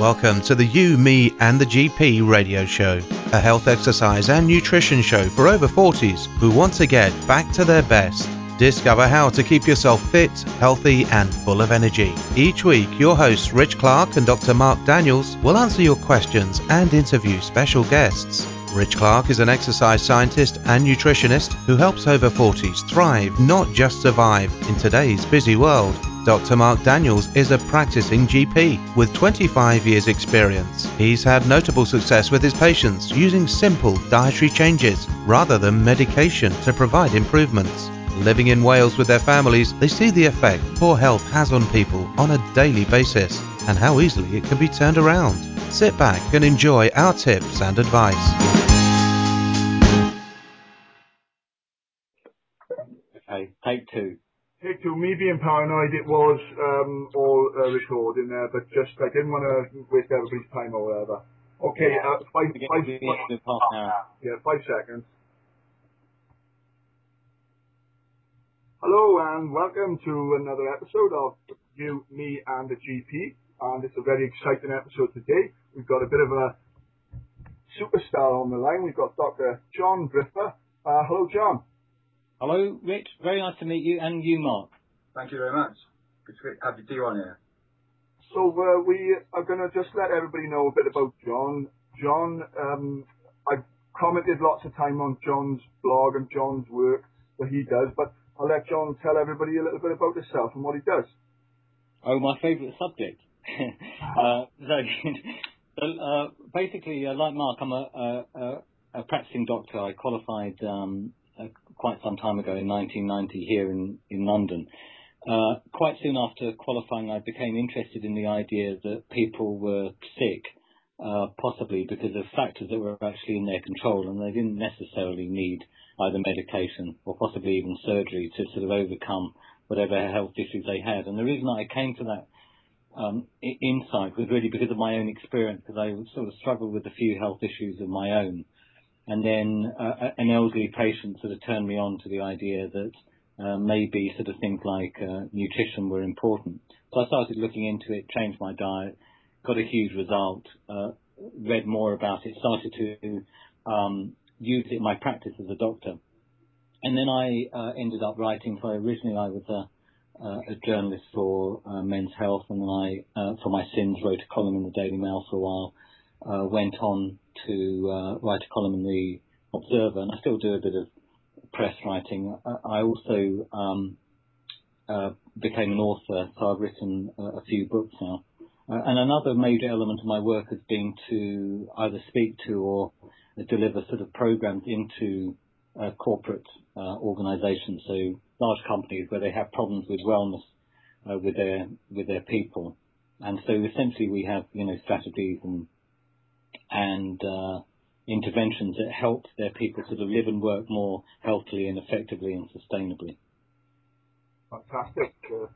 Welcome to the You, Me and the GP radio show, a health, exercise and nutrition show for over 40s who want to get back to their best. Discover how to keep yourself fit, healthy and full of energy. Each week, your hosts Rich Clark and Dr. Mark Daniels will answer your questions and interview special guests. Rich Clark is an exercise scientist and nutritionist who helps over 40s thrive, not just survive, in today's busy world. Dr. Mark Daniels is a practicing GP with 25 years experience. He's had notable success with his patients using simple dietary changes rather than medication to provide improvements. Living in Wales with their families, they see the effect poor health has on people on a daily basis and how easily it can be turned around. Sit back and enjoy our tips and advice. Okay, take two. Hey, to me being paranoid, it was um, all uh, recording there, but just I didn't want to waste everybody's time or whatever. Okay, uh, five, five, five, yeah, five seconds. Hello and welcome to another episode of You, Me and the GP. And it's a very exciting episode today. We've got a bit of a superstar on the line. We've got Dr. John Briffa. Uh, hello, John. Hello, Rich. Very nice to meet you, and you, Mark. Thank you very much. Good to have you on here. So uh, we are going to just let everybody know a bit about John. John, um, I've commented lots of time on John's blog and John's work that he does, but I'll let John tell everybody a little bit about himself and what he does. Oh, my favourite subject. uh, so, so uh, basically, uh, like Mark, I'm a, a, a, practicing doctor. I qualified um, quite some time ago in 1990 here in, in London. Uh, quite soon after qualifying, I became interested in the idea that people were sick, uh, possibly because of factors that were actually in their control, and they didn't necessarily need either medication or possibly even surgery to sort of overcome whatever health issues they had. And the reason I came to that um, insight was really because of my own experience, because I sort of struggled with a few health issues of my own and then uh, an elderly patient sort of turned me on to the idea that uh, maybe sort of things like uh, nutrition were important. So I started looking into it, changed my diet, got a huge result, uh, read more about it, started to um, use it in my practice as a doctor. And then I uh, ended up writing. Originally I was a, uh, a journalist for Men's Health, and I, for my sins, wrote a column in the Daily Mail for a while. Went on to uh, write a column in the Observer, and I still do a bit of press writing. I also um, uh, became an author, so I've written a, a few books now. Uh, and another major element of my work has been to either speak to or deliver sort of programs into uh, corporate uh, organizations, so large companies where they have problems with wellness uh, with their with their people. And so essentially we have, you know, strategies and and uh, interventions that help their people sort of live and work more healthily and effectively and sustainably. Fantastic. Uh,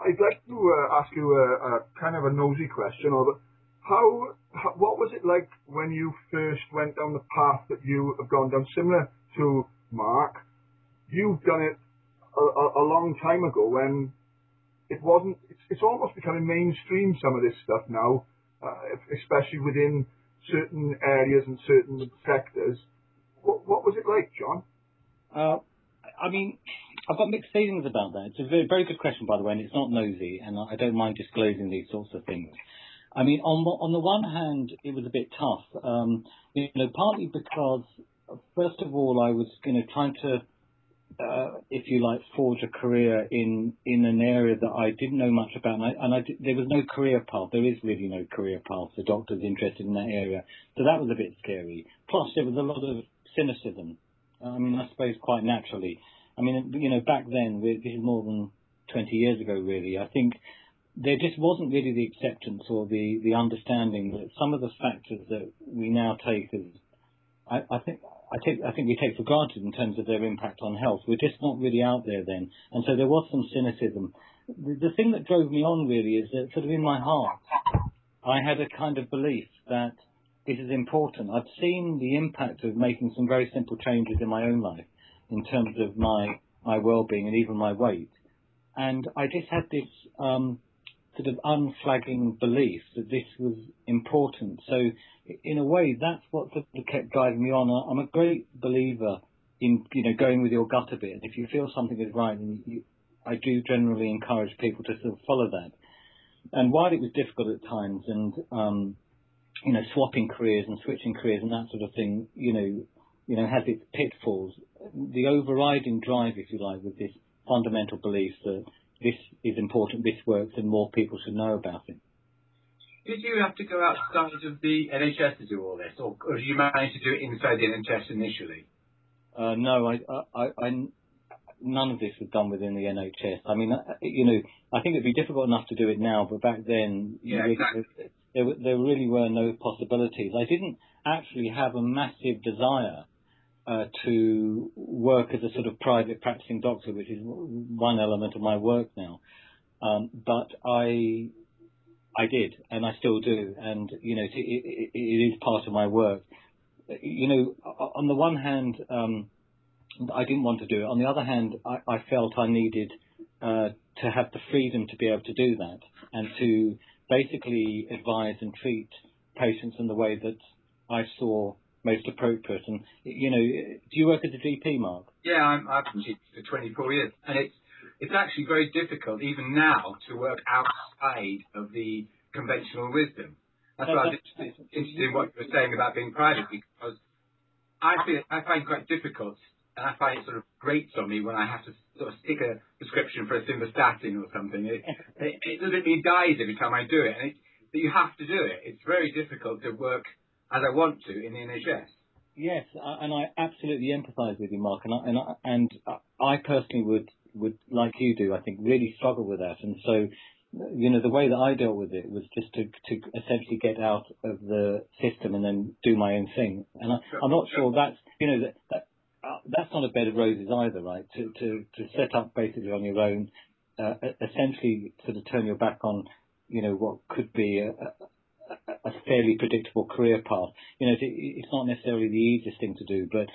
I'd like to uh, ask you a, a, kind of a nosy question. Or how, how, what was it like when you first went down the path that you have gone down, similar to Mark? You've done it a, a, a long time ago when it wasn't. It's, it's almost becoming mainstream. Some of this stuff now, especially within certain areas and certain sectors. What, what was it like, John? Uh, I mean, I've got mixed feelings about that. It's a very, very good question, by the way, and it's not nosy, and I don't mind disclosing these sorts of things. I mean, on on the one hand, it was a bit tough, um, you know, partly because, first of all, I was, you know, trying to uh, Uh, if you like, forge a career in in an area that I didn't know much about, and, I, and I did, there was no career path. There is really no career path for doctors interested in that area, so that was a bit scary. Plus, there was a lot of cynicism. I mean, I suppose quite naturally. I mean, you know, back then, this is more than 20 years ago, really. I think there just wasn't really the acceptance or the the understanding that some of the factors that we now take as I, I think I think we take for granted in terms of their impact on health. We're just not really out there then, and so there was some cynicism. The, the thing that drove me on really is that sort of in my heart, I had a kind of belief that this is important. I've seen the impact of making some very simple changes in my own life in terms of my my well-being and even my weight, and I just had this um, sort of unflagging belief that this was important. So in a way, that's what sort of kept guiding me on. I'm a great believer in you know going with your gut a bit. If you feel something is right, you, I do generally encourage people to sort of follow that. And while it was difficult at times, and um, you know, swapping careers and switching careers and that sort of thing, you know, you know, has its pitfalls. The overriding drive, if you like, was this fundamental belief that this is important, this works, and more people should know about it. Did you have to go outside of the NHS to do all this, or, or did you manage to do it inside the NHS initially? Uh, no, I, I, I, none of this was done within the NHS. I mean, uh, you know, I think it'd be difficult enough to do it now, but back then, yeah, exactly. there, there really were no possibilities. I didn't actually have a massive desire uh, to work as a sort of private practicing doctor, which is one element of my work now. Um, but I, I did, and I still do, and you know, it, it, it is part of my work. You know, on the one hand, um, I didn't want to do it. On the other hand, I, I felt I needed uh, to have the freedom to be able to do that and to basically advise and treat patients in the way that I saw most appropriate. And you know, do you work as a GP, Mark? Yeah, I'm, I've been GP for 24 years, and it's it's actually very difficult even now to work outside of the conventional wisdom. That's why I was interested, interested in what you were saying about being private because I feel I find it quite difficult and I find it sort of grates on me when I have to sort of stick a prescription for a simvastatin or something. It, it, it literally dies every time I do it, and it, you have to do it. It's very difficult to work as I want to in the NHS. Yes, and I absolutely empathise with you, Mark, and I, and I, and I personally would would like you do. I think really struggle with that, and so you know the way that I dealt with it was just to to essentially get out of the system and then do my own thing. And I, I'm not sure that's you know that, that uh, that's not a bed of roses either, right? To to to set up basically on your own, uh, essentially sort of turn your back on, you know, what could be a, a, fairly predictable career path. You know, it's not necessarily the easiest thing to do, but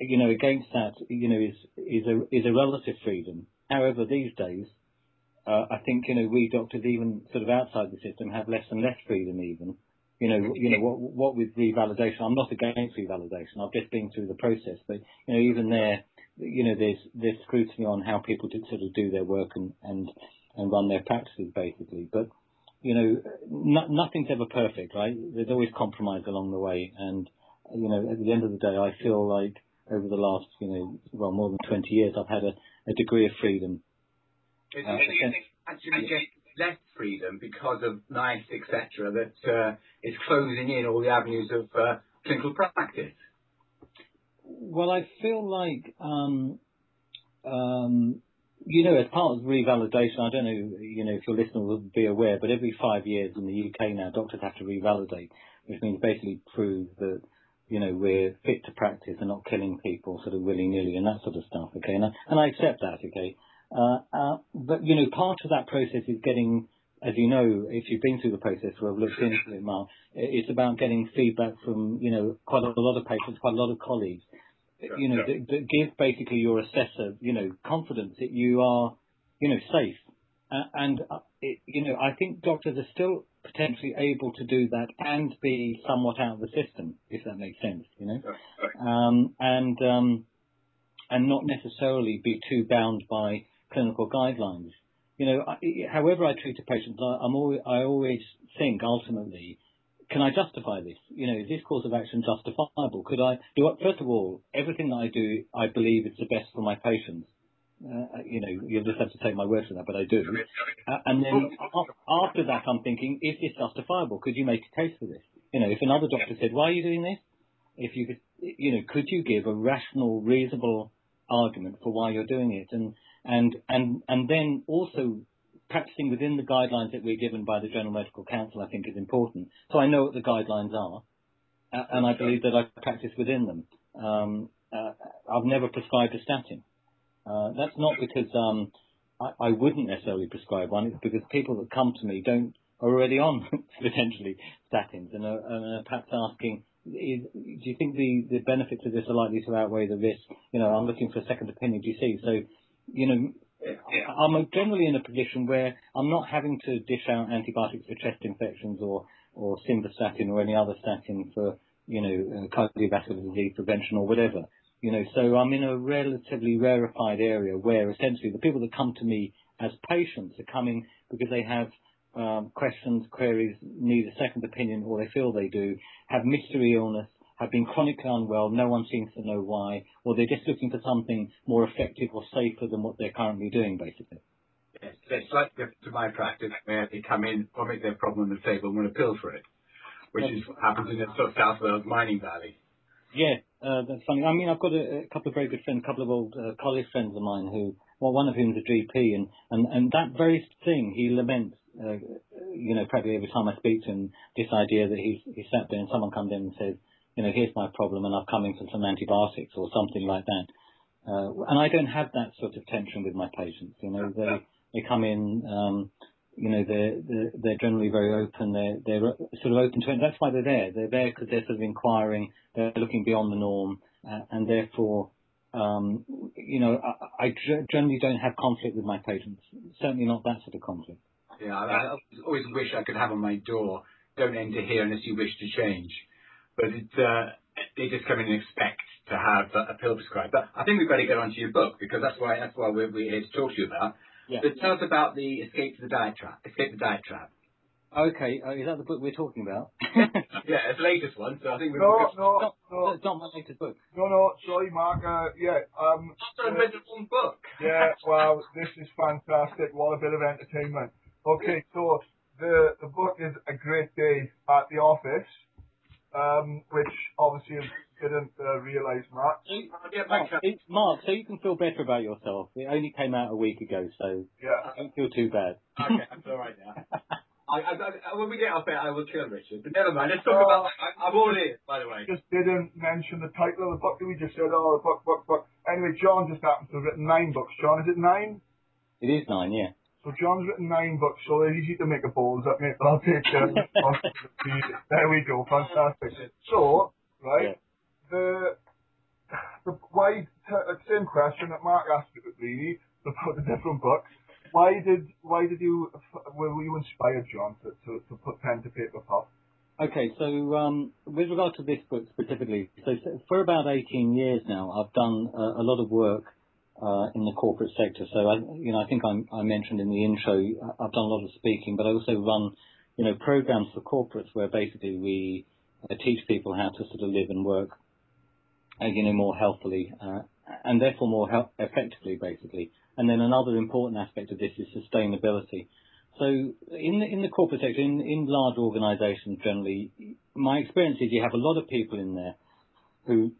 you know, against that, you know, is is a is a relative freedom. However, these days, uh, I think you know we doctors, even sort of outside the system, have less and less freedom even. You know, you know what, what with revalidation. I'm not against revalidation. I've just been through the process, but you know, even there, you know, there's there's scrutiny on how people do, sort of do their work and and and run their practices basically. But you know, no, nothing's ever perfect, right? There's always compromise along the way, and you know, at the end of the day, I feel like over the last, you know, well, more than 20 years, I've had a, a degree of freedom. Uh, actually get less freedom because of NICE, etc., that uh, is closing in all the avenues of uh, clinical practice? Well, I feel like, um, um, you know, as part of revalidation, I don't know, you know, if your listener will be aware, but every five years in the UK now, doctors have to revalidate, which means basically prove that, you know, we're fit to practice and not killing people sort of willy-nilly and that sort of stuff, okay? And I, and I accept that, okay? Uh, uh, but, you know, part of that process is getting, as you know, if you've been through the process or have looked into it, Mark, it's about getting feedback from, you know, quite a lot of patients, quite a lot of colleagues, you know, that, that give basically your assessor, you know, confidence that you are, you know, safe. Uh, and, uh, it, you know, I think doctors are still potentially able to do that and be somewhat out of the system, if that makes sense, you know, um, and, um, and not necessarily be too bound by clinical guidelines. You know, I, however I treat a patient, I, I, am always, I always think ultimately, can I justify this? You know, is this course of action justifiable? Could I do? First of all, everything that I do, I believe is the best for my patients. Uh, you know, you'll just have to take my word for that, but I do. Uh, and then after that, I'm thinking, is this justifiable? Could you make a case for this? You know, if another doctor said, why are you doing this? If you could, you know, could you give a rational, reasonable argument for why you're doing it? And and and and then also practicing within the guidelines that we're given by the General Medical Council, I think, is important. So I know what the guidelines are, uh, and I believe that I practice within them. Um, uh, I've never prescribed a statin. Uh, that's not because um, I, I, wouldn't necessarily prescribe one. It's because people that come to me don't are already on potentially statins and are, and are perhaps asking, is, do you think the, the benefits of this are likely to outweigh the risk? You know, I'm looking for a second opinion. Do you see? So you know. I'm generally in a position where I'm not having to dish out antibiotics for chest infections or or simvastatin or any other statin for you know uh, cardiovascular disease prevention or whatever. You know, so I'm in a relatively rarefied area where essentially the people that come to me as patients are coming because they have um, questions, queries, need a second opinion, or they feel they do, have mystery illness, have been chronically unwell, no one seems to know why, or they're just looking for something more effective or safer than what they're currently doing, basically. Yes, it's like to my practice where they come in, vomit their problem on the table and want a pill for it, which is what happens in the South Wales mining valley. Yeah, uh, that's funny. I mean, I've got a, a couple of very good friends, a couple of old uh, college friends of mine who, well, one of whom is a GP, and, and, and that very thing he laments, uh, you know, practically every time I speak to him, this idea that he's, he sat there and someone comes in and says, here's my problem and I've come in for some antibiotics or something like that. Uh, and I don't have that sort of tension with my patients. You know, they they come in, um, you know, they're, they're they're generally very open. They're they're sort of open to it. That's why they're there. They're there because they're sort of inquiring. They're looking beyond the norm, uh, and therefore, um, you know, I, I generally don't have conflict with my patients. Certainly not that sort of conflict. Yeah, I, I always wish I could have on my door. Don't enter here unless you wish to change but it, uh, they just come in and expect to have a, a pill prescribed. But I think we better get onto your book because that's why that's why we're, we're here to talk to you about. Yeah. So tell us about the Escape to the Diet Trap. Escape the Diet Trap. Okay, uh, is that the book we're talking about? yeah, it's the latest one. So I think we've no, got... no, no, no, it's not my latest book. No, no, sorry, Mark. Uh, yeah, um, I read the wrong book. yeah, well, this is fantastic. What a bit of entertainment. Okay, so the the book is a great day at the office which obviously didn't uh, realise much. Mark, Mark, so you can feel better about yourself. It only came out a week ago, so yeah. don't feel too bad. okay, I'm all right now. I, I, I, when we get off it, I will kill Richard. But never mind. Let's talk uh, about. I, I'm all in, by the way. Just didn't mention the title of the book. We just said, oh, the book, book, book. Anyway, John just happens to have written nine books. John, is it nine? It is nine, yeah. So John's written nine books, so they're easy to make a balls up, mate, but I'll take the responsibility. there we go, fantastic. So, right, yeah. the, the why, t- same question that Mark asked really, about the different books. Why did, why did you, were you inspired, John, to, to, to put pen to paper, pop? Okay, so um, with regard to this book specifically, so for about 18 years now, I've done a, a lot of work uh, in the corporate sector. So I, you know, I think I mentioned in the intro, I've done a lot of speaking, but I also run, you know, programs for corporates where basically we uh, teach people how to sort of live and work, uh, more healthily uh, and therefore more effectively, basically. And then another important aspect of this is sustainability. So in the, in the corporate sector, in, in large organisations generally, my experience is you have a lot of people in there who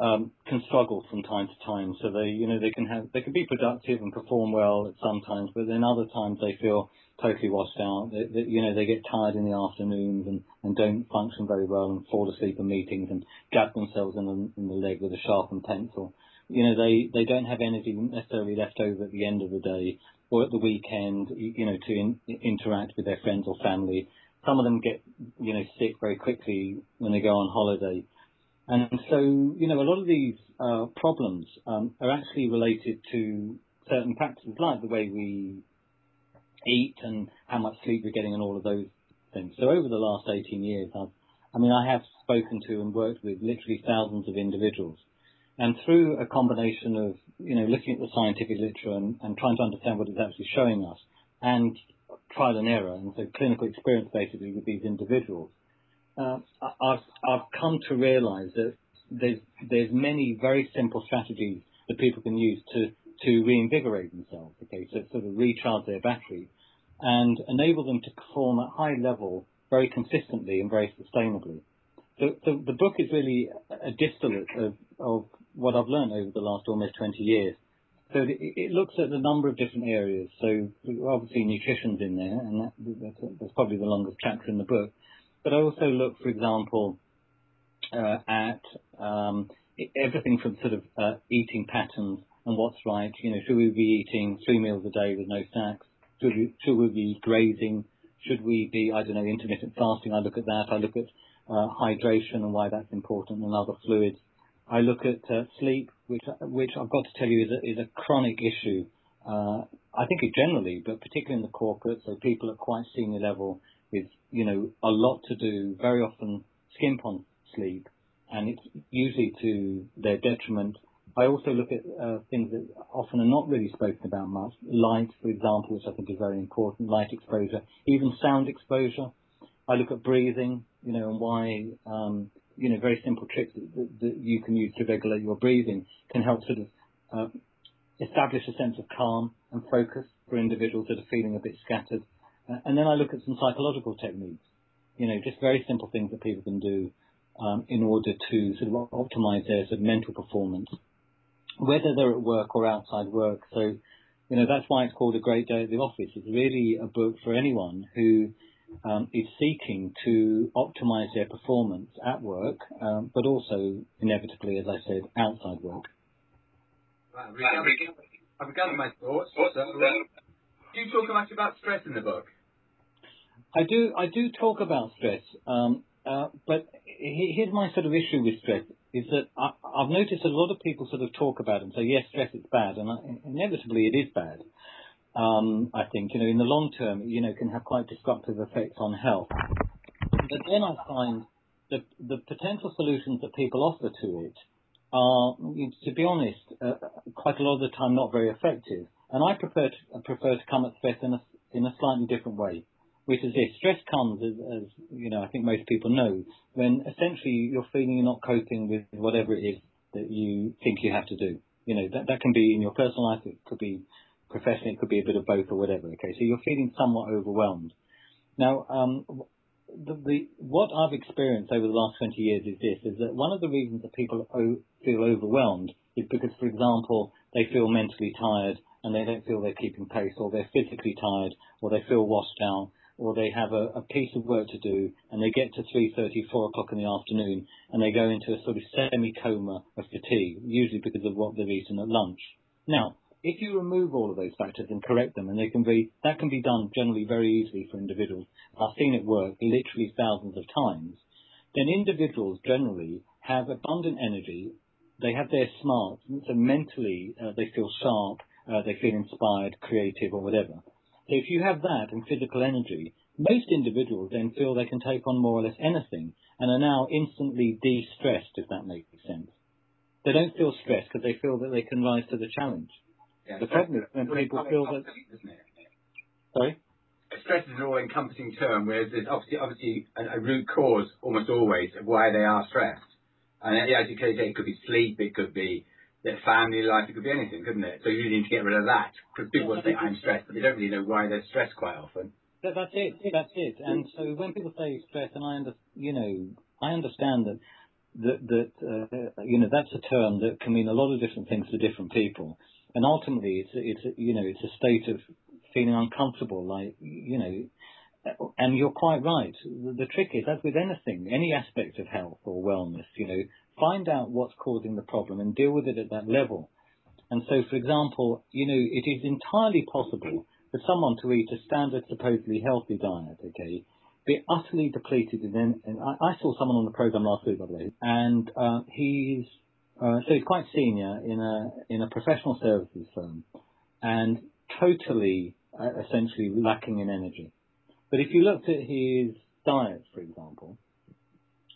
um, can struggle from time to time. So they, you know, they can have, they can be productive and perform well at some times, but then other times they feel totally washed out. They, they, you know, they get tired in the afternoons and, and don't function very well and fall asleep in meetings and jab themselves in the, in the leg with a sharpened pencil. You know, they, they don't have energy necessarily left over at the end of the day or at the weekend, you know, to in, interact with their friends or family. Some of them get, you know, sick very quickly when they go on holiday. And so, you know, a lot of these uh, problems um, are actually related to certain practices, like the way we eat and how much sleep we're getting and all of those things. So over the last 18 years, I've, I mean, I have spoken to and worked with literally thousands of individuals. And through a combination of, you know, looking at the scientific literature and, and trying to understand what it's actually showing us and trial and error, and so clinical experience basically with these individuals, Uh, I've, I've come to realize that there's, there's many very simple strategies that people can use to, to reinvigorate themselves, okay, so sort of recharge their battery and enable them to perform at high level very consistently and very sustainably. The book is really a distillate of, of what I've learned over the last almost 20 years. So it, it looks at a number of different areas. So obviously nutrition's in there, and that, that's, that's probably the longest chapter in the book. But I also look, for example, uh, at um, everything from sort of uh, eating patterns and what's right. You know, should we be eating three meals a day with no snacks? Should we, should we be grazing? Should we be, I don't know, intermittent fasting? I look at that. I look at uh, hydration and why that's important and other fluids. I look at uh, sleep, which which I've got to tell you is a, is a chronic issue uh, I think it generally, but particularly in the corporate, so people at quite senior level with, you know, a lot to do, very often skimp on sleep, and it's usually to their detriment. I also look at uh, things that often are not really spoken about much. Light, for example, which I think is very important, light exposure, even sound exposure. I look at breathing, you know, and why, um, you know, very simple tricks that, that, you can use to regulate your breathing can help sort of uh, establish a sense of calm and focus for individuals that are feeling a bit scattered. And then I look at some psychological techniques, you know, just very simple things that people can do um, in order to sort of optimize their sort of mental performance, whether they're at work or outside work. So, you know, that's why it's called A Great Day at the Office. It's really a book for anyone who um, is seeking to optimize their performance at work, um, but also inevitably, as I said, outside work. I've begun my thoughts. Do you talk much about stress in the book? I do. I do talk about stress, um, uh, but he, here's my sort of issue with stress: is that I, I've noticed a lot of people sort of talk about it and say, "Yes, stress is bad," and I, inevitably it is bad. Um, I think you know, in the long term, you know, can have quite destructive effects on health. But then I find that the potential solutions that people offer to it are, to be honest, uh, quite a lot of the time not very effective. And I prefer to, prefer to come at stress in a, in a slightly different way, which is this. Stress comes, as, as, you know, I think most people know, when essentially you're feeling you're not coping with whatever it is that you think you have to do. You know, that, that can be in your personal life, it could be professionally, it could be a bit of both or whatever, okay? So you're feeling somewhat overwhelmed. Now, um, the, the, what I've experienced over the last 20 years is this, is that one of the reasons that people o- feel overwhelmed is because, for example, they feel mentally tired and they don't feel they're keeping pace, or they're physically tired, or they feel washed out, or they have a, piece of work to do and they get to 3.30, 4 o'clock in the afternoon and they go into a sort of semi-coma of fatigue, usually because of what they've eaten at lunch. Now, if you remove all of those factors and correct them, and they can be, that can be done generally very easily for individuals. I've seen it work literally thousands of times. Then individuals generally have abundant energy. They have their smarts, so mentally uh, they feel sharp, uh, they feel inspired, creative, or whatever. So if you have that and physical energy, most individuals then feel they can take on more or less anything and are now instantly de-stressed, if that makes sense. They don't feel stressed because they feel that they can rise to the challenge. Yeah, the problem is when people feel that. Sorry? Stress is an all-encompassing term, whereas there's obviously, obviously a, a, root cause almost always of why they are stressed. And as you say, it could be sleep, it could be their family life, it could be anything, couldn't it? So you need to get rid of that. Because people will say, I'm stressed, but they don't really know why they're stressed quite often. That, that's it. That's it. And so when people say stress, and I under, you know, I understand that that that uh, you know that's a term that can mean a lot of different things to different people and ultimately it's it's you know it's a state of feeling uncomfortable, like you know. And you're quite right. The, trick is, as with anything, any aspect of health or wellness, you know, find out what's causing the problem and deal with it at that level. And so, for example, you know, it is entirely possible for someone to eat a standard, supposedly healthy diet, okay, be utterly depleted. And then, and I, I saw someone on the program last week, by the way, and uh, he's uh, so he's quite senior in a in a professional services firm, and totally uh, essentially lacking in energy. But if you looked at his diet, for example,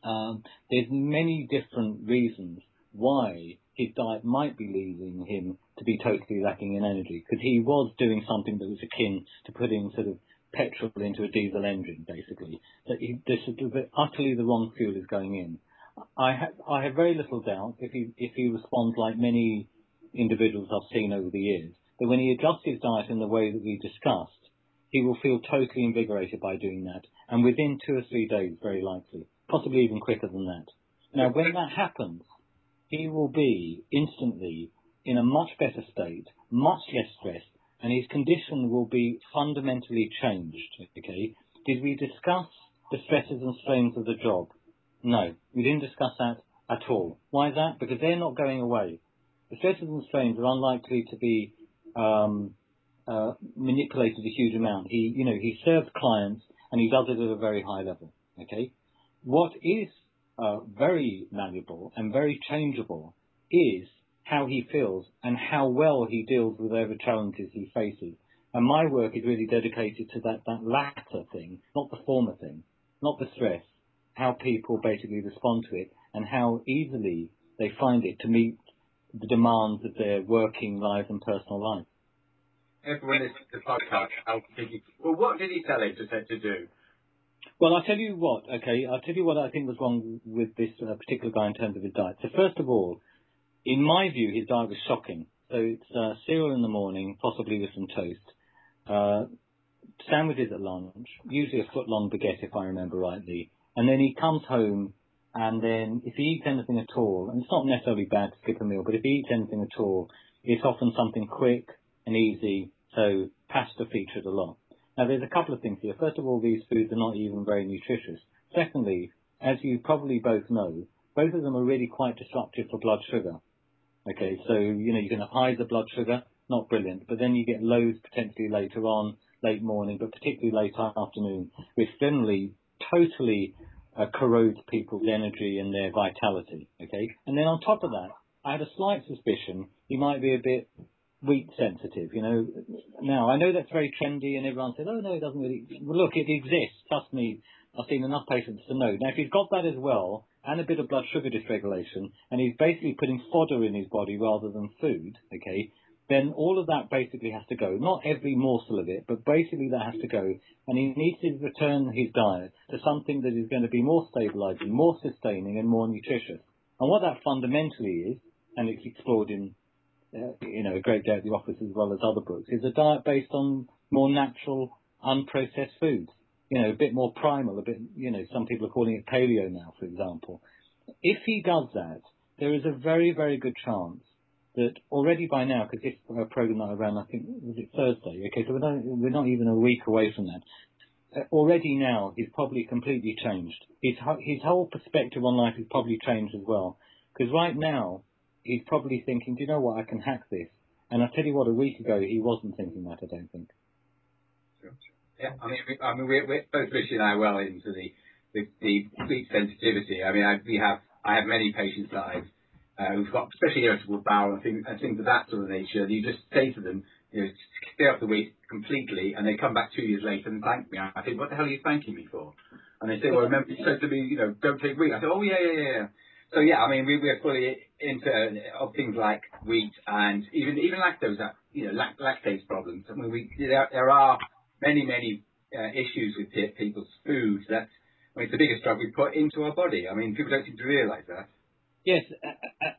um, there's many different reasons why his diet might be leading him to be totally lacking in energy, because he was doing something that was akin to putting sort of petrol into a diesel engine, basically. That he, this is utterly the wrong fuel is going in. I have I have very little doubt if he if he responds like many individuals I've seen over the years that when he adjusts his diet in the way that we discussed, he will feel totally invigorated by doing that, and within two or three days, very likely, possibly even quicker than that. Now, when that happens, he will be instantly in a much better state, much less stressed, and his condition will be fundamentally changed. Okay? Did we discuss the stresses and strains of the job? No, we didn't discuss that at all. Why is that? Because they're not going away. The stresses and strains are unlikely to be um, uh, manipulated a huge amount. He, you know, he serves clients and he does it at a very high level. Okay, what is uh, very malleable and very changeable is how he feels and how well he deals with whatever challenges he faces. And my work is really dedicated to that, that latter thing, not the former thing, not the stress, how people basically respond to it and how easily they find it to meet the demands of their working lives and personal life. Everyone listening to the podcast, how did he, well, what did he tell him to, to do? Well, I'll tell you what, okay, I'll tell you what I think was wrong with this uh, particular guy in terms of his diet. So first of all, in my view, his diet was shocking. So it's uh, cereal in the morning, possibly with some toast, uh, sandwiches at lunch, usually a foot long baguette if I remember rightly, and then he comes home and then if he eats anything at all, and it's not necessarily bad to skip a meal, but if he eats anything at all, it's often something quick and easy, so pasta featured a lot. Now there's a couple of things here. First of all, these foods are not even very nutritious. Secondly, as you probably both know, both of them are really quite disruptive for blood sugar. Okay, so, you know, you can have highs of blood sugar, not brilliant, but then you get lows potentially later on, late morning, but particularly late afternoon, which generally totally uh, corrodes people's energy and their vitality. Okay, and then on top of that, I had a slight suspicion he might be a bit wheat sensitive. You know, now I know that's very trendy, and everyone says, "Oh no, it doesn't really." Well, look, it exists. Trust me, I've seen enough patients to know. Now, if he's got that as well, and a bit of blood sugar dysregulation, and he's basically putting fodder in his body rather than food, okay, then all of that basically has to go. Not every morsel of it, but basically that has to go. And he needs to return his diet to something that is going to be more stabilizing, more sustaining, and more nutritious. And what that fundamentally is, and it's explored in, you know, a great day at the office as well as other books, is a diet based on more natural, unprocessed foods. You know, a bit more primal, a bit, you know, some people are calling it paleo now, for example. If he does that, there is a very, very good chance that already by now, because this uh, program that I ran, I think, was it Thursday? Okay, so we're not, we're not even a week away from that. Uh, already now, he's probably completely changed. His, his whole perspective on life has probably changed as well. Because right now, he's probably thinking, do you know what, I can hack this. And I tell you what, a week ago, he wasn't thinking that, I don't think. Yeah, I mean, we, I mean, we're, we're both Richie and I well into the, the, the sleep sensitivity. I mean, I, we have, I have many patients that I've uh, who've got especially irritable bowel and things, and things of that sort of nature, you just say to them, you know, stay off the wheat completely, and they come back two years later and thank me. I think, what the hell are you thanking me for? And they say, well, remember you said to me, you know, don't take wheat. I said, oh yeah, yeah, yeah. So yeah, I mean, we, we're fully into of things like wheat and even even lactose, uh, you know, lactase problems. I mean, we there, there are many many uh, issues with people's food that I mean, it's the biggest drug we put into our body. I mean, people don't seem to realise that. Yes,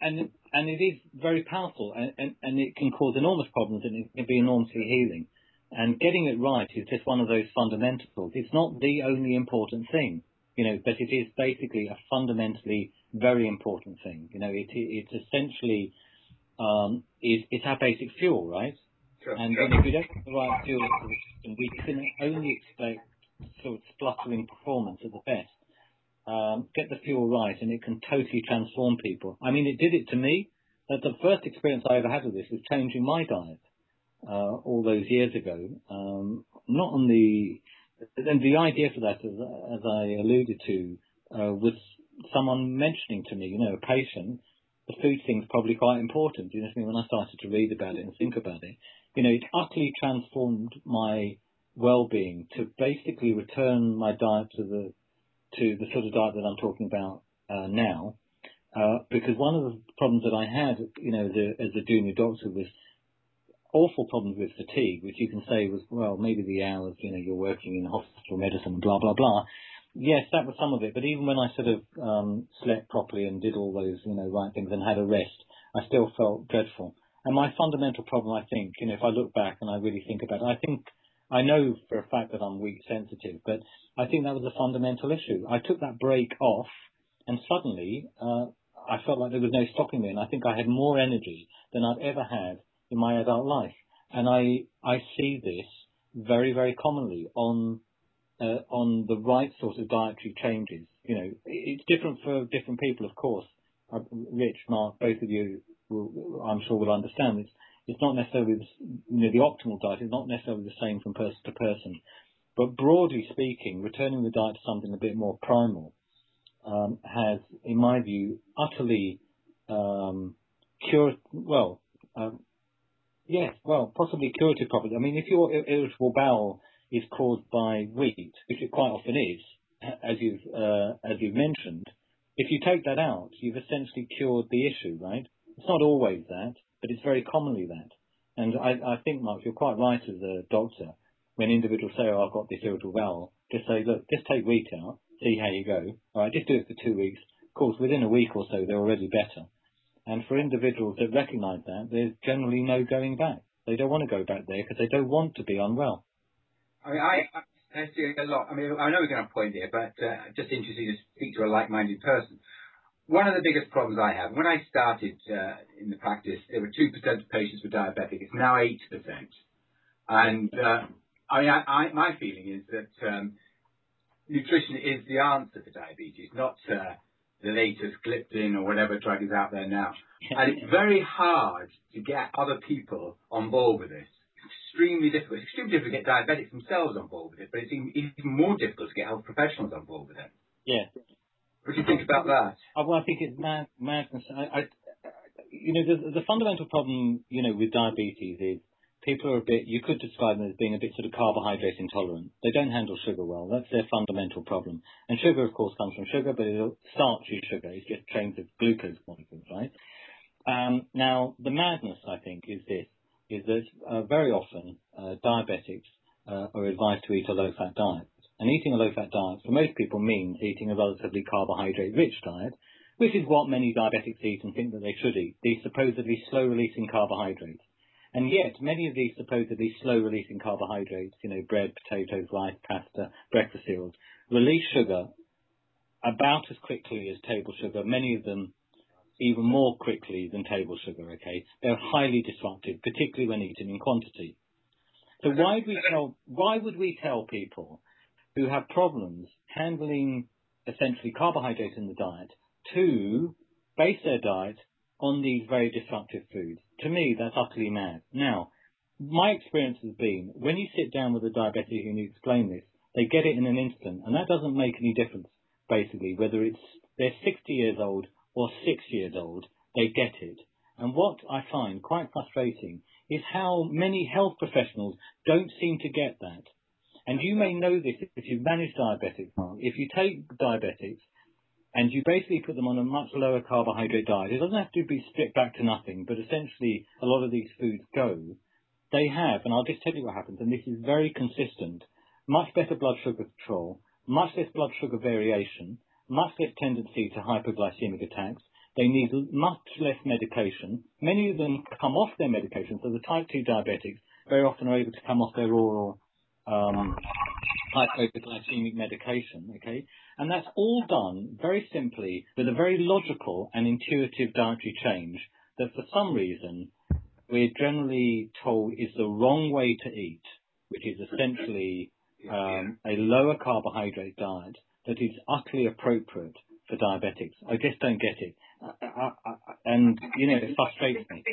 and and it is very powerful, and, and, and it can cause enormous problems, and it can be enormously healing. And getting it right is just one of those fundamentals. It's not the only important thing, you know, but it is basically a fundamentally very important thing. You know, it, it's essentially um, is it's our basic fuel, right? Sure, and. If we don't have the right fuel for the system, we can only expect sort of spluttering performance at the best um, get the fuel right, and it can totally transform people. I mean, it did it to me. That the first experience I ever had with this was changing my diet uh, all those years ago. Um, not on the and the idea for that, as, as I alluded to, uh, was someone mentioning to me, you know, a patient, the food thing's probably quite important. You know what I mean? When I started to read about it and think about it, you know, it utterly transformed my well-being to basically return my diet to the to the sort of diet that I'm talking about uh, now. Uh, because one of the problems that I had, you know, the, as a junior doctor was awful problems with fatigue, which you can say was, well, maybe the hours, you know, you're working in hospital medicine blah, blah, blah. Yes, that was some of it. But even when I sort of um, slept properly and did all those, you know, right things and had a rest, I still felt dreadful. And my fundamental problem, I think, you know, if I look back and I really think about it, I think I know for a fact that I'm wheat sensitive, but I think that was a fundamental issue. I took that break off, and suddenly uh, I felt like there was no stopping me, and I think I had more energy than I've ever had in my adult life. And I I see this very very commonly on on the right sort of dietary changes. You know, it's different for different people, of course. Uh, Rich, Mark, both of you, I'm sure, will understand this it's not necessarily the, you know, the optimal diet is not necessarily the same from person to person. But broadly speaking, returning the diet to something a bit more primal um, has, in my view, utterly um, cure, well, um, yes, well, possibly curative properties. I mean, if your irritable bowel is caused by wheat, which it quite often is, as you've uh, as you've mentioned, if you take that out, you've essentially cured the issue, right? It's not always that, but it's very commonly that. And I, I think, Mark, you're quite right as a doctor. When individuals say, "Oh, I've got this irritable bowel," just say, "Look, just take wheat out, see how you go. All right, just do it for two weeks. Of course, within a week or so, they're already better." And for individuals that recognise that, there's generally no going back. They don't want to go back there because they don't want to be unwell. I mean, I, I see a lot. I mean, I know we're going to point here, but uh, just interested to speak to a like-minded person. One of the biggest problems I have, when I started uh, in the practice, there were 2% of patients were diabetic. It's now 8%. And uh, I mean, I, I, my feeling is that um, nutrition is the answer for diabetes, not uh, the latest gliptin or whatever drug is out there now. And it's very hard to get other people on board with this. It's extremely difficult. It's extremely difficult to get diabetics themselves on board with it, but it's even more difficult to get health professionals on board with it. Yeah. What do you think about that? Uh, well, I think it's mad, madness. I, I, you know, the, the fundamental problem, you know, with diabetes is people are a bit, you could describe them as being a bit sort of carbohydrate intolerant. They don't handle sugar well. That's their fundamental problem. And sugar, of course, comes from sugar, but it's starchy sugar. It's just chains of glucose molecules, right? Um, now, the madness, I think, is this, is that uh, very often uh, diabetics uh, are advised to eat a low-fat diet. And eating a low-fat diet, for most people, means eating a relatively carbohydrate-rich diet, which is what many diabetics eat and think that they should eat, these supposedly slow-releasing carbohydrates. And yet, many of these supposedly slow-releasing carbohydrates, you know, bread, potatoes, rice, pasta, breakfast cereals, release sugar about as quickly as table sugar, many of them even more quickly than table sugar, okay? They're highly disruptive, particularly when eaten in quantity. So why would we tell, why would we tell people who have problems handling essentially carbohydrates in the diet to base their diet on these very disruptive foods. To me, that's utterly mad. Now, my experience has been when you sit down with a diabetic and you explain this, they get it in an instant, and that doesn't make any difference, basically, whether it's they're 60 years old or 6 years old, they get it. And what I find quite frustrating is how many health professionals don't seem to get that. And you may know this if you manage diabetics. If you take diabetics and you basically put them on a much lower carbohydrate diet. It doesn't have to be stripped back to nothing, but essentially a lot of these foods go. They have, and I'll just tell you what happens, and this is very consistent, much better blood sugar control, much less blood sugar variation, less tendency to hypoglycemic attacks. They need much less medication. Many of them come off their medication, so the type 2 diabetics very often are able to come off their oral um, hypoglycemic medication, okay? And that's all done very simply with a very logical and intuitive dietary change that for some reason we're generally told is the wrong way to eat, which is essentially um, a lower carbohydrate diet that is utterly appropriate for diabetics. I just don't get it. And, you know, it frustrates me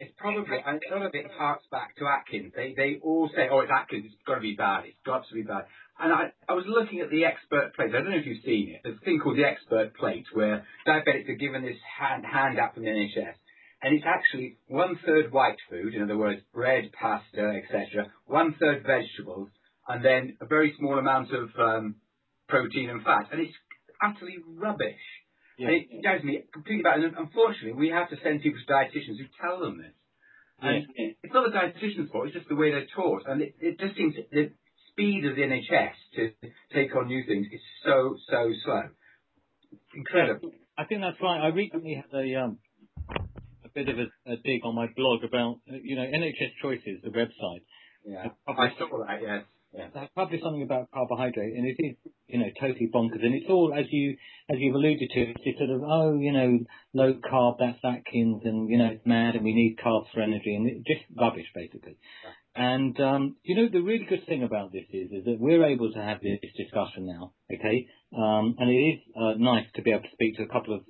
it's probably, and a lot of it harks back to Atkins. They they all say, oh, it's Atkins, it's got to be bad, it's got to be bad. And I, I was looking at the expert plate. I don't know if you've seen it. There's a thing called the expert plate where diabetics are given this hand, handout from the NHS. And it's actually one third white food, in other words, bread, pasta, etc. One third vegetables, and then a very small amount of um, protein and fat. And it's utterly rubbish. Yeah. And it drives me completely bad. And unfortunately, we have to send people to dietitians who tell them this. And yeah. it's not the dietitian's fault, it's just the way they're taught. And it, it just seems the speed of the NHS to take on new things is so, so slow. Incredible. I think that's right. I recently had a, um, a bit of a, a dig on my blog about, you know, NHS Choices, the website. Yeah, I saw that, yes. Yeah. They published something about carbohydrate, and it is, you know, totally bonkers. And it's all, as you, as you've alluded to, it's sort of, oh, you know, low carb, that's Atkins, and you know, it's mad, and we need carbs for energy, and it, just rubbish, basically. And um, you know, the really good thing about this is, is that we're able to have this discussion now, okay? Um, and it is uh, nice to be able to speak to a couple of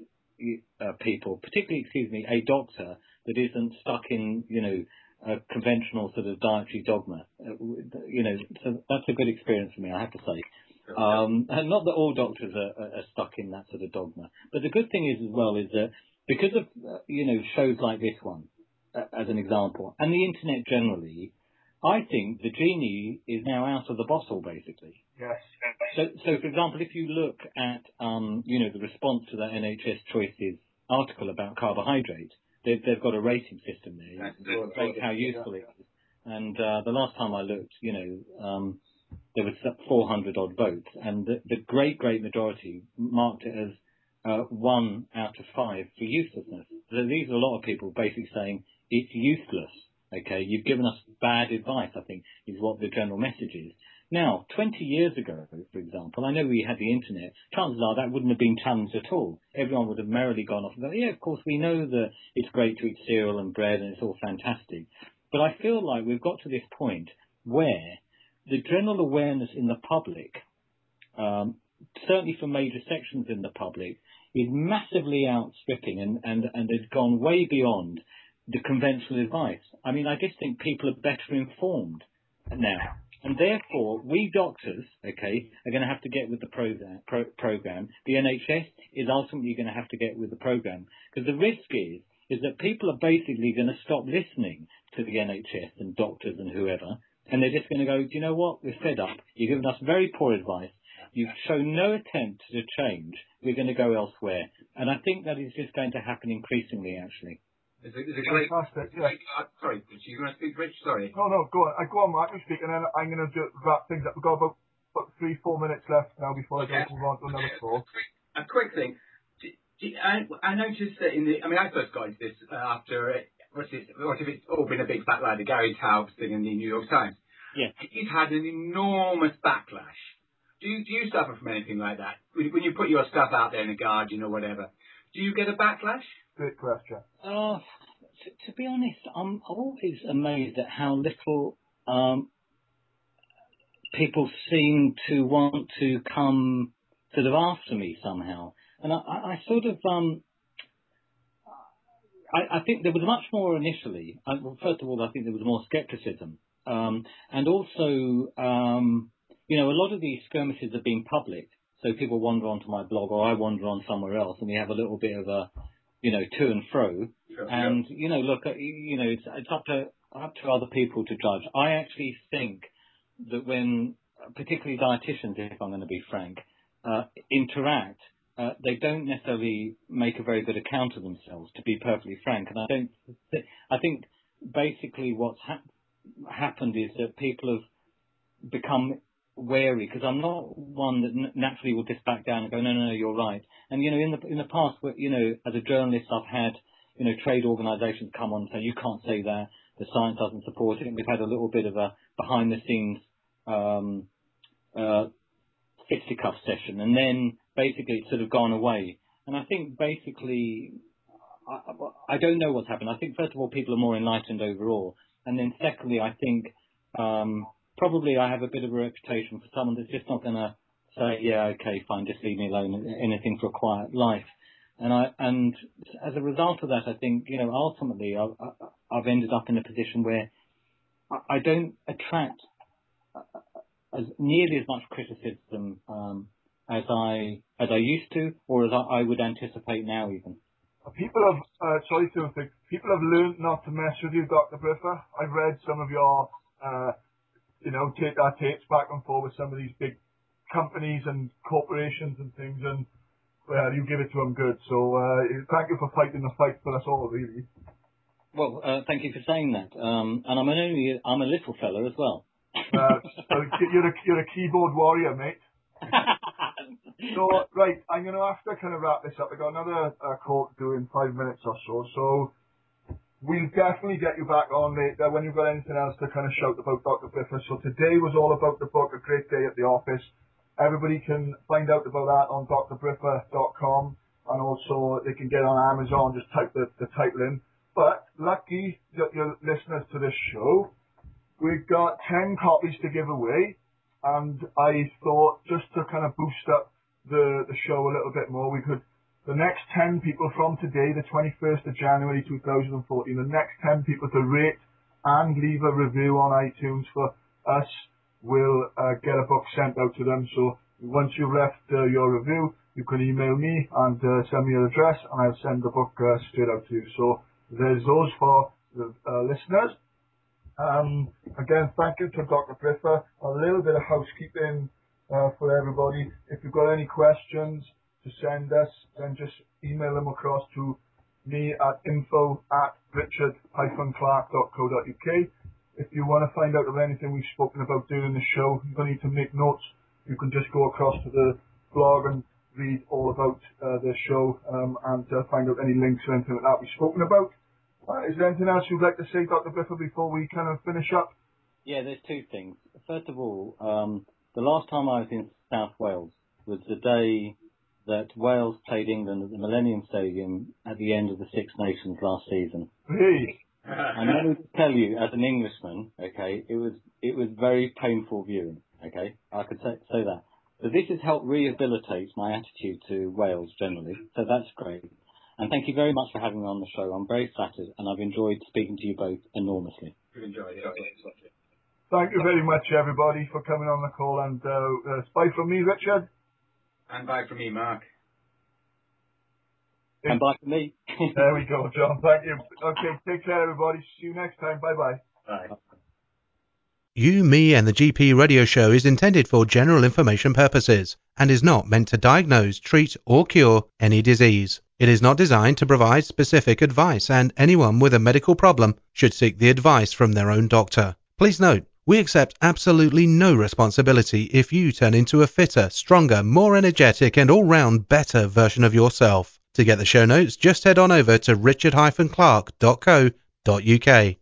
uh, people, particularly, excuse me, a doctor that isn't stuck in, you know, a conventional sort of dietary dogma. Uh, you know, so that's a good experience for me, I have to say. Um, and not that all doctors are, are, stuck in that sort of dogma, but the good thing is as well is that because of uh, you know shows like this one, uh, as an example, and the internet generally, I think the genie is now out of the bottle, basically. Yes. So, so for example, if you look at um, you know the response to that NHS Choices article about carbohydrate, they've, they've got a rating system there. Rate how useful it is. And uh, the last time I looked, you know, um, there was 400 odd votes, and the, the great, great majority marked it as uh, one out of five for uselessness. So these are a lot of people basically saying it's useless. Okay, you've given us bad advice. I think is what the general message is. Now, 20 years ago, for example, I know we had the internet. Chances are that wouldn't have been challenged at all. Everyone would have merrily gone off and yeah, of course, we know that it's great to eat cereal and bread and it's all fantastic. But I feel like we've got to this point where the general awareness in the public, um, certainly for major sections in the public, is massively outstripping and, and, and has gone way beyond the conventional advice. I mean, I just think people are better informed now. And therefore, we doctors, okay, are going to have to get with the program. Pro- program. The NHS is ultimately going to have to get with the program because the risk is is that people are basically going to stop listening to the NHS and doctors and whoever, and they're just going to go, do you know what? We're fed up. You've given us very poor advice. You've shown no attempt to change. We're going to go elsewhere. And I think that is just going to happen increasingly, actually. It's a, it's a great. Fantastic, yeah. Uh, sorry, did you going to speak, Rich? Sorry. No, no, go on. I go on, Mark. You speak, and then I'm going to wrap things up. We've got about, about three, four minutes left now before Okay. I go move on to another call. A quick thing. Do- do- I, I noticed that in the, I mean, I first got into this uh, after, uh, what's it, what if it's all been a big fat lie, the Gary Taubes thing in the New York Times. Yeah. He's had an enormous backlash. Do you, do you suffer from anything like that? When, when you put your stuff out there in the Guardian or whatever, do you get a backlash? Great question. Uh, to, be honest, I'm always amazed at how little um, people seem to want to come sort of after me somehow. And I, I, I sort of, um, I, I think there was much more initially. I, well, first of all, I think there was more skepticism. Um, and also, um, you know, a lot of these skirmishes have been public. So people wander onto my blog or I wander on somewhere else and we have a little bit of a, you know, to and fro. Sure. And you know, look, uh, you know, it's, it's up to up to other people to judge. I actually think that when, particularly dietitians, if I'm going to be frank, uh, interact, uh, they don't necessarily make a very good account of themselves. To be perfectly frank, and I don't. Th- I think basically what's hap happened is that people have become wary because I'm not one that naturally will just back down and go, no, no, no, you're right. And you know, in the in the past, you know, as a journalist, I've had you know trade organisations come on and say you can't say that, the science doesn't support it. And we've had a little bit of a behind the scenes um, uh, fisticuff session, and then basically it's sort of gone away. And I think basically, I, I don't know what's happened. I think first of all, people are more enlightened overall, and then secondly, I think um, probably I have a bit of a reputation for someone that's just not going to say, yeah, okay, fine, just leave me alone, anything for a quiet life. And I and as a result of that, I think you know ultimately I, I, I've ended up in a position where I, don't attract as nearly as much criticism um, as I as I used to, or as I, would anticipate now even. People have, uh, sorry to think, people have learned not to mess with you, Dr. Briffa. I've read some of your, uh, you know, take our tapes back and forth with some of these big companies and corporations and things, and well, you give it to them good. So uh, thank you for fighting the fight for us all, really. Well, uh, thank you for saying that. Um, and I'm an only I'm a little fellow as well. Uh, so you're a you're a keyboard warrior, mate. So right, I'm going to have to kind of wrap this up. I got another uh, call to do in five minutes or so. So we'll definitely get you back on later when you've got anything else to kind of shout about Dr. Briffa. So today was all about the book, A Great Day at the Office. Everybody can find out about that on drbriffa.com and also they can get on Amazon, just type the, the title in. But lucky that you're listeners to this show, we've got 10 copies to give away and I thought just to kind of boost up the, the show a little bit more, we could, the next 10 people from today, the 21st of January 2014, the next 10 people to rate and leave a review on iTunes for us will uh, get a book sent out to them. So once you've left uh, your review, you can email me and uh, send me your address, and I'll send the book uh, straight out to you. So there's those for the uh, listeners. Um, again, thank you to Dr. Briffa. A little bit of housekeeping uh, for everybody. If you've got any questions to send us, then just email them across to me at info at richard-clark.co.uk. If you want to find out of anything we've spoken about during the show, you don't need to make notes. You can just go across to the blog and read all about uh, the show um, and uh, find out any links or anything like that we've spoken about. Uh, is there anything else you'd like to say, Dr. Briffa, before we kind of finish up? Yeah, there's two things. First of all, um, the last time I was in South Wales was the day that Wales played England at the Millennium Stadium at the end of the Six Nations last season. Hey. and let me tell you, as an Englishman, okay, it was it was very painful viewing. Okay, I could say, say that. But this has helped rehabilitate my attitude to Wales generally, so that's great. And thank you very much for having me on the show. I'm very flattered, and I've enjoyed speaking to you both enormously. We've enjoyed it. Thank you very much, everybody, for coming on the call. And uh, uh, bye from me, Richard. And bye from me, Mark. And bye from me. there we go, John. Thank you. Okay, take care, everybody. See you next time. Bye-bye. Bye. You, Me and the GP radio show is intended for general information purposes and is not meant to diagnose, treat or cure any disease. It is not designed to provide specific advice and anyone with a medical problem should seek the advice from their own doctor. Please note, we accept absolutely no responsibility if you turn into a fitter, stronger, more energetic and all-round better version of yourself. To get the show notes, just head on over to richard-clark.co.uk.